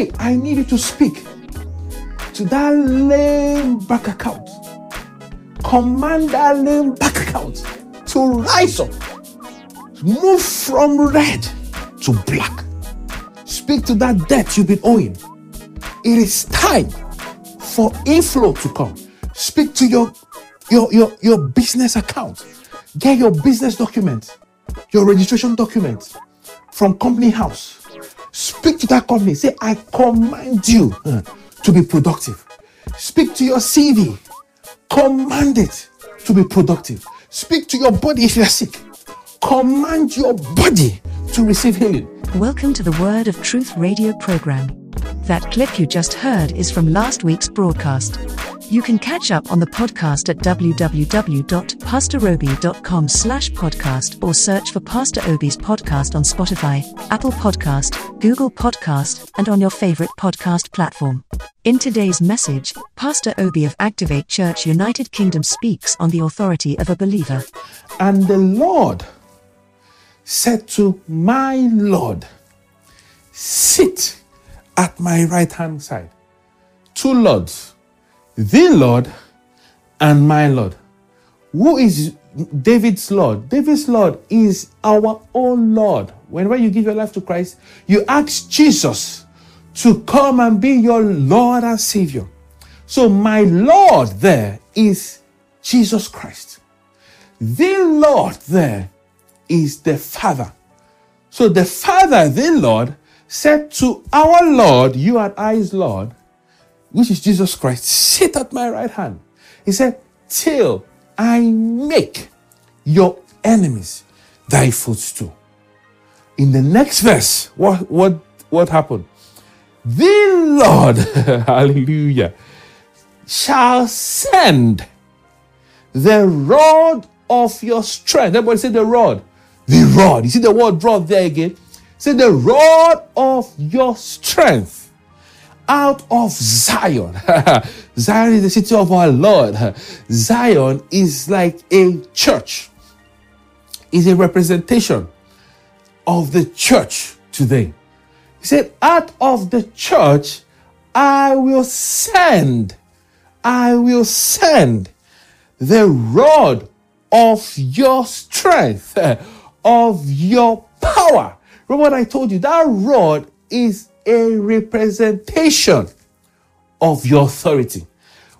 Today, I need you to speak to that lame bank account. Command that lame bank account to rise up, move from red to black. Speak to that debt you've been owing. It is time for inflow to come. Speak to your your your, your business account. Get your business document, your registration document from company house. Speak to that company. Say, I command you uh, to be productive. Speak to your CV. Command it to be productive. Speak to your body if you are sick. Command your body to receive healing. Welcome to the Word of Truth radio program. That clip you just heard is from last week's broadcast. You can catch up on the podcast at www.pastorobi.com slash podcast or search for Pastor Obi's podcast on Spotify, Apple Podcast, Google Podcast, and on your favorite podcast platform. In today's message, Pastor Obi of Activate Church United Kingdom speaks on the authority of a believer. And the Lord said to my Lord, Sit at my right hand side. Two lords, the Lord and my Lord. Who is David's Lord? David's Lord is our own Lord. Whenever you give your life to Christ, you ask Jesus to come and be your Lord and Savior. So, my Lord there is Jesus Christ. The Lord there is the Father. So, the Father, the Lord, said to our Lord, You and I's Lord, which is Jesus Christ, sit at my right hand. He said, Till I make your enemies thy footstool. In the next verse, what, what, what happened? The Lord, hallelujah, shall send the rod of your strength. Everybody say the rod. The rod. You see the word rod there again? Say the rod of your strength out of Zion. Zion is the city of our Lord. Zion is like a church, is a representation of the church today. He said, Out of the church, I will send, I will send the rod of your strength, of your power. Remember what I told you? That rod is a representation of your authority.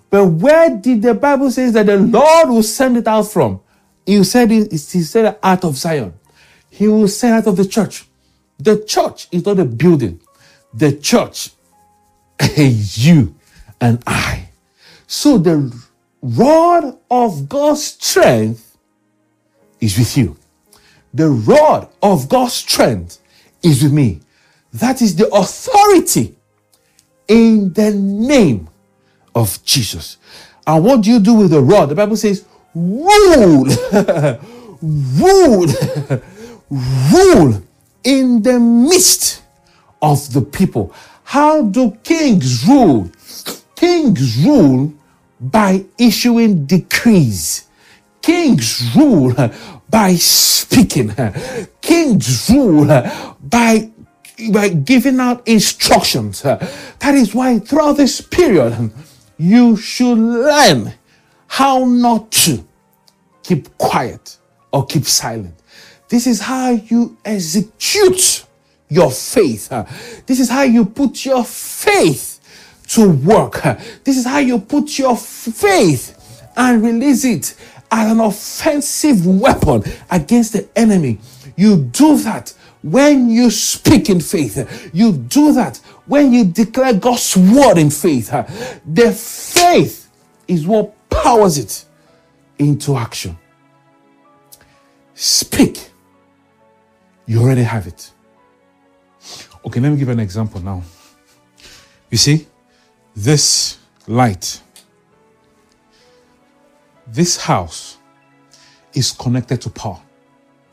But where did the Bible say that the Lord will send it out from? He said it, he said out of Zion. He will send out of the church. The church is not a building. The church is you and I. So the rod of God's strength is with you. The rod of God's strength is with me. That is the authority in the name of Jesus. And what do you do with the rod? The Bible says, rule, rule, rule in the midst of the people. How do kings rule? Kings rule by issuing decrees. Kings rule by speaking. Kings rule by by giving out instructions. Uh, that is why throughout this period, you should learn how not to keep quiet or keep silent. This is how you execute your faith. Uh, this is how you put your faith to work. Uh, this is how you put your faith and release it as an offensive weapon against the enemy. You do that when you speak in faith. You do that when you declare God's word in faith. The faith is what powers it into action. Speak. You already have it. Okay, let me give an example now. You see, this light, this house is connected to power,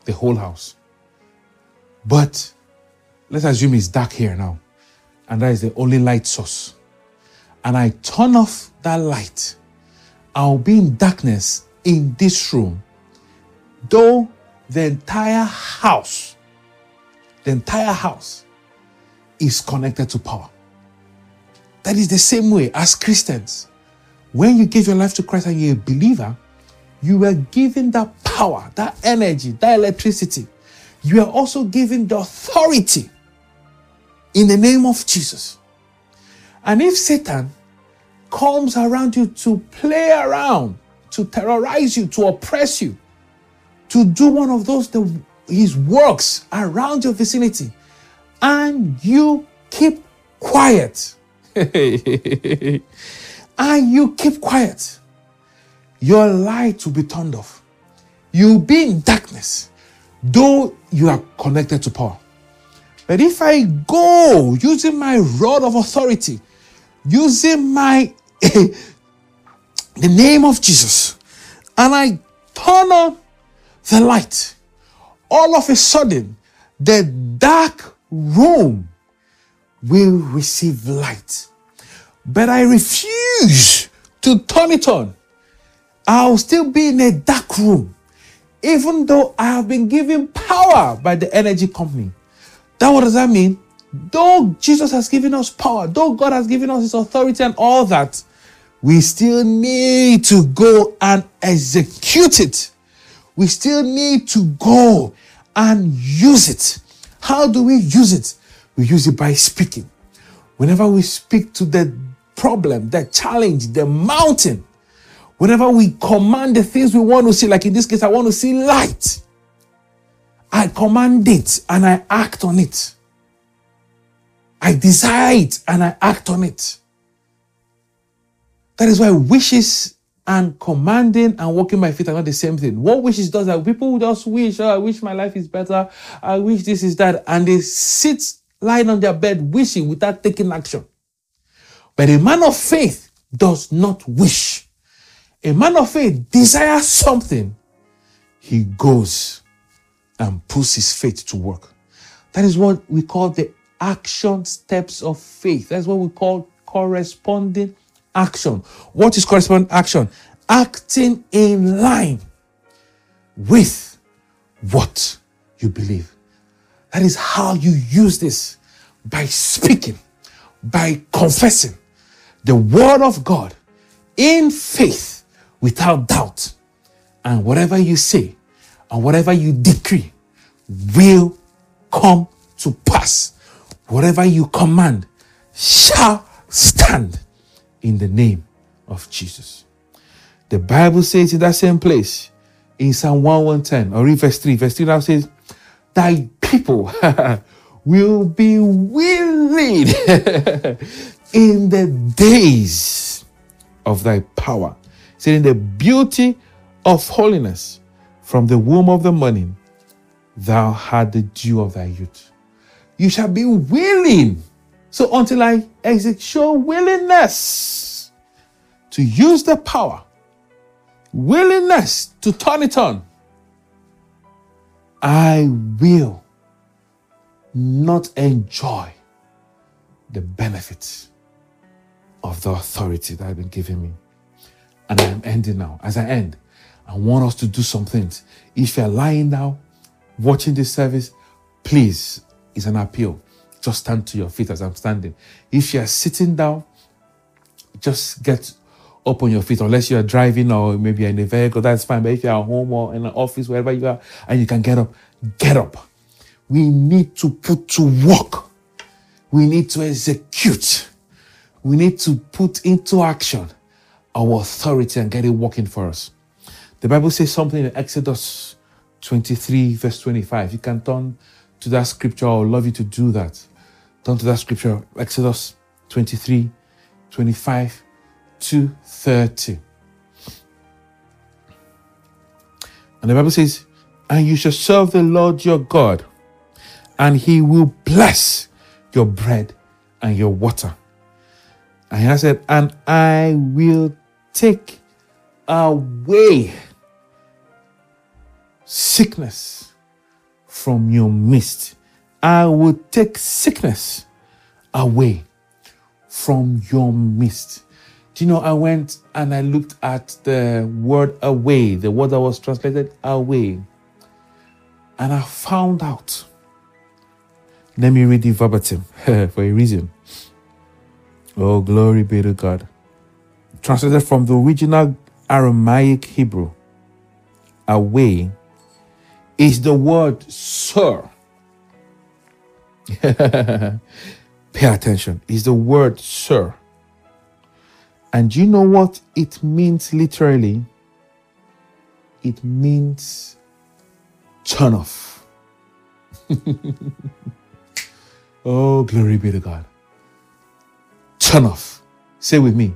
the whole house. But let's assume it's dark here now, and that is the only light source. And I turn off that light, I'll be in darkness in this room, though the entire house, the entire house is connected to power. That is the same way as Christians. When you give your life to Christ and you're a believer, you were given that power, that energy, that electricity. You are also given the authority in the name of Jesus. And if Satan comes around you to play around, to terrorize you, to oppress you, to do one of those the, his works around your vicinity, and you keep quiet, and you keep quiet, your light will be turned off. You'll be in darkness, though you are connected to power. But if I go using my rod of authority, using my the name of Jesus, and I turn on the light, all of a sudden the dark room will receive light. But I refuse to turn it on. I'll still be in a dark room, even though I have been given power by the energy company. That what does that mean? Though Jesus has given us power, though God has given us his authority and all that, we still need to go and execute it. We still need to go and use it. How do we use it? We use it by speaking. Whenever we speak to the problem, the challenge, the mountain, whenever we command the things we want to see, like in this case, I want to see light, I command it and I act on it. I desire it and I act on it. That is why wishes and commanding and walking my feet are not the same thing. What wishes does that? People just wish, oh, I wish my life is better. I wish this is that. And they sit lying on their bed wishing without taking action. But a man of faith does not wish. A man of faith desires something. He goes and puts his faith to work. That is what we call the action steps of faith. That's what we call corresponding action. What is corresponding action? Acting in line with what you believe. That is how you use this by speaking, by confessing the word of God in faith without doubt. And whatever you say and whatever you decree will come to pass. Whatever you command shall stand in the name of Jesus. The Bible says in that same place in Psalm 110 or in verse 3, verse 3 now says, Thy people will be willing in the days of thy power. Saying the beauty of holiness from the womb of the morning, thou had the dew of thy youth. You shall be willing. So until I execute show willingness to use the power, willingness to turn it on, I will not enjoy the benefits of the authority that I've been given me. And I am ending now. As I end, I want us to do some things. If you're lying down, watching this service, please, it's an appeal. Just stand to your feet as I'm standing. If you're sitting down, just get up on your feet, unless you're driving or maybe you're in a vehicle, that's fine. But if you're at home or in an office, wherever you are, and you can get up, get up. We need to put to work. We need to execute. We need to put into action our authority and get it working for us. The Bible says something in Exodus 23, verse 25. You can turn to that scripture. I would love you to do that. Turn to that scripture, Exodus 23, 25 to 30. And the Bible says, And you shall serve the Lord your God, and he will bless your bread and your water. And he said, And I will take away sickness from your midst. I will take sickness away from your midst. Do you know, I went and I looked at the word away, the word that was translated away, and I found out. Let me read it verbatim for a reason. Oh, glory be to God. Translated from the original Aramaic Hebrew, away is the word sir. Pay attention. Is the word sir. And you know what it means literally? It means turn off. oh, glory be to God. Turn off. Say with me.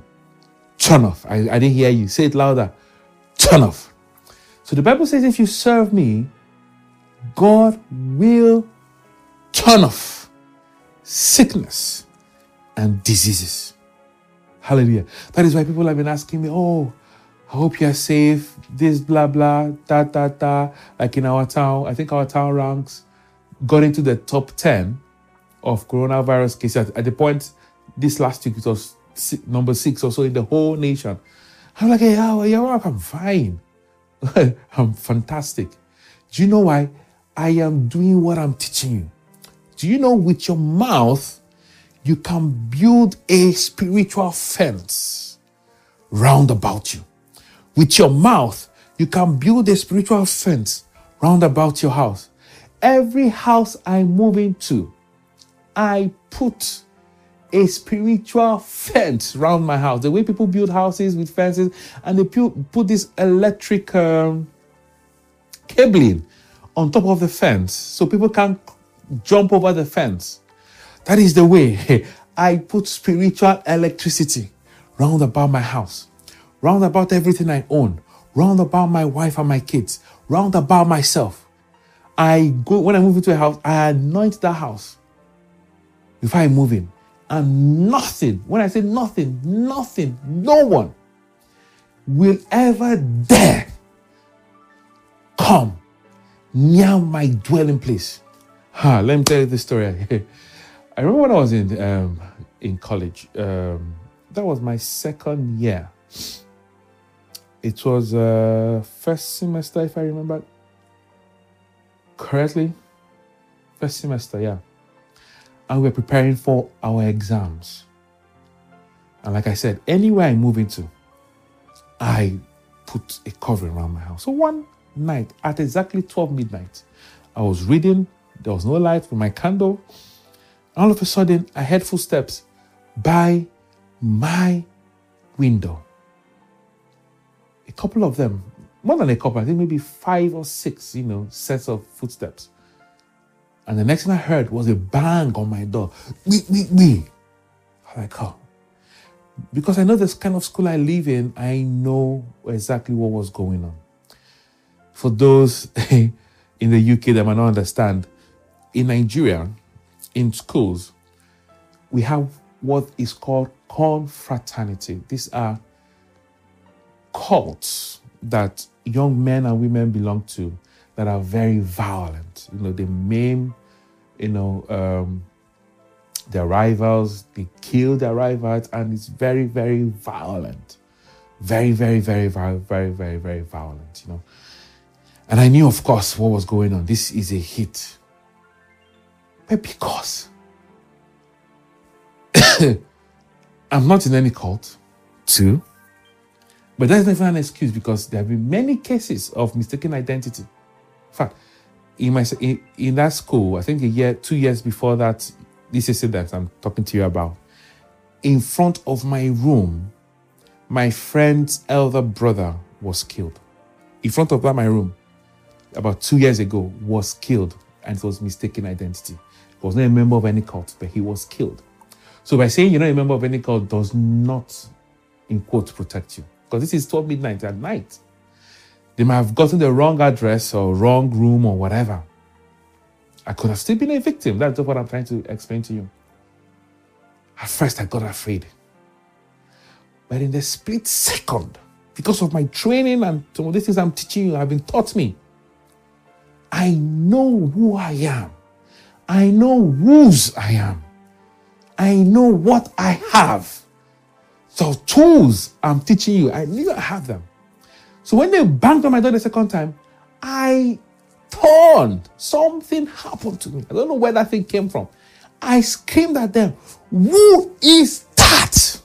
Turn off. I, I didn't hear you. Say it louder. Turn off. So the Bible says if you serve me, God will turn off sickness and diseases. Hallelujah. That is why people have been asking me, oh, I hope you're safe, this, blah, blah, da, da, da. Like in our town, I think our town ranks got into the top 10 of coronavirus cases. At the point, this last week, it was number six or so in the whole nation. I'm like, hey, how are you? I'm fine. I'm fantastic. Do you know why? I am doing what I'm teaching you. Do you know with your mouth, you can build a spiritual fence round about you. With your mouth, you can build a spiritual fence round about your house. Every house I move into, I put a spiritual fence around my house. The way people build houses with fences, and they put, this electric um, cabling on top of the fence so people can't jump over the fence. That is the way I put spiritual electricity round about my house, round about everything I own, round about my wife and my kids, round about myself. I go when I move into a house, I anoint that house before I move in. And nothing, when I say nothing, nothing, no one will ever dare come near my dwelling place. Ha, let me tell you this story. I remember when I was in um, in college. Um, that was my second year. It was uh, first semester, if I remember correctly. First semester, yeah and we're preparing for our exams. And like I said, anywhere I move into, I put a covering around my house. So one night at exactly 12 midnight, I was reading, there was no light from my candle. All of a sudden, I heard footsteps by my window. A couple of them, more than a couple, I think maybe five or six, you know, sets of footsteps. And the next thing I heard was a bang on my door. Me, me, me. I'm like, oh. Because I know this kind of school I live in, I know exactly what was going on. For those in the UK that might not understand, in Nigeria, in schools, we have what is called confraternity. These are cults that young men and women belong to that are very violent. You know, they maim, you know, um, their rivals, they kill their rivals, and it's very, very violent. Very, very, very, very, very, very, very violent, you know. And I knew, of course, what was going on. This is a hit. But because I'm not in any cult, too. But that's not even an excuse because there have been many cases of mistaken identity fact, in my in, in that school, I think a year, two years before that, this is it that I'm talking to you about. In front of my room, my friend's elder brother was killed. In front of that, my room, about two years ago, was killed, and it was mistaken identity. He was not a member of any cult, but he was killed. So by saying you're not a member of any cult does not, in quotes, protect you. Because this is 12 midnight at night. They might have gotten the wrong address or wrong room or whatever. I could have still been a victim. That's what I'm trying to explain to you. At first, I got afraid. But in the split second, because of my training and some of the things I'm teaching you have been taught me, I know who I am. I know whose I am. I know what I have. So tools I'm teaching you, I knew I have them. So when they banged on my door the second time, I turned. Something happened to me. I don't know where that thing came from. I screamed at them, Who is that?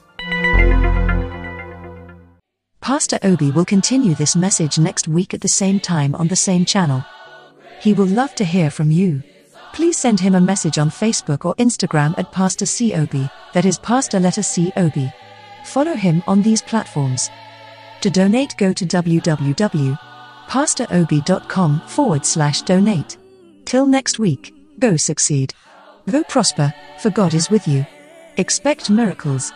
Pastor Obi will continue this message next week at the same time on the same channel. He will love to hear from you. Please send him a message on Facebook or Instagram at Pastor COB, that is Pastor letter COB. Follow him on these platforms. To donate, go to www.pastorobi.com forward slash donate. Till next week, go succeed. Go prosper, for God is with you. Expect miracles.